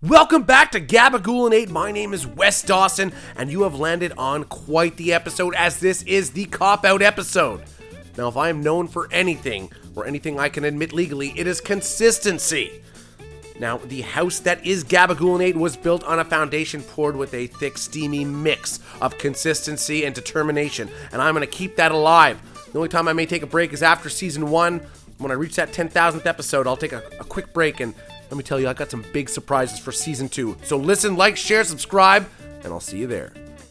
Welcome back to Gabagoolinate. My name is Wes Dawson, and you have landed on quite the episode, as this is the cop out episode. Now, if I am known for anything, or anything I can admit legally, it is consistency. Now, the house that is Gabagoolinate was built on a foundation poured with a thick, steamy mix of consistency and determination, and I'm going to keep that alive. The only time I may take a break is after season one. When I reach that 10,000th episode, I'll take a, a quick break, and let me tell you, I got some big surprises for season two. So listen, like, share, subscribe, and I'll see you there.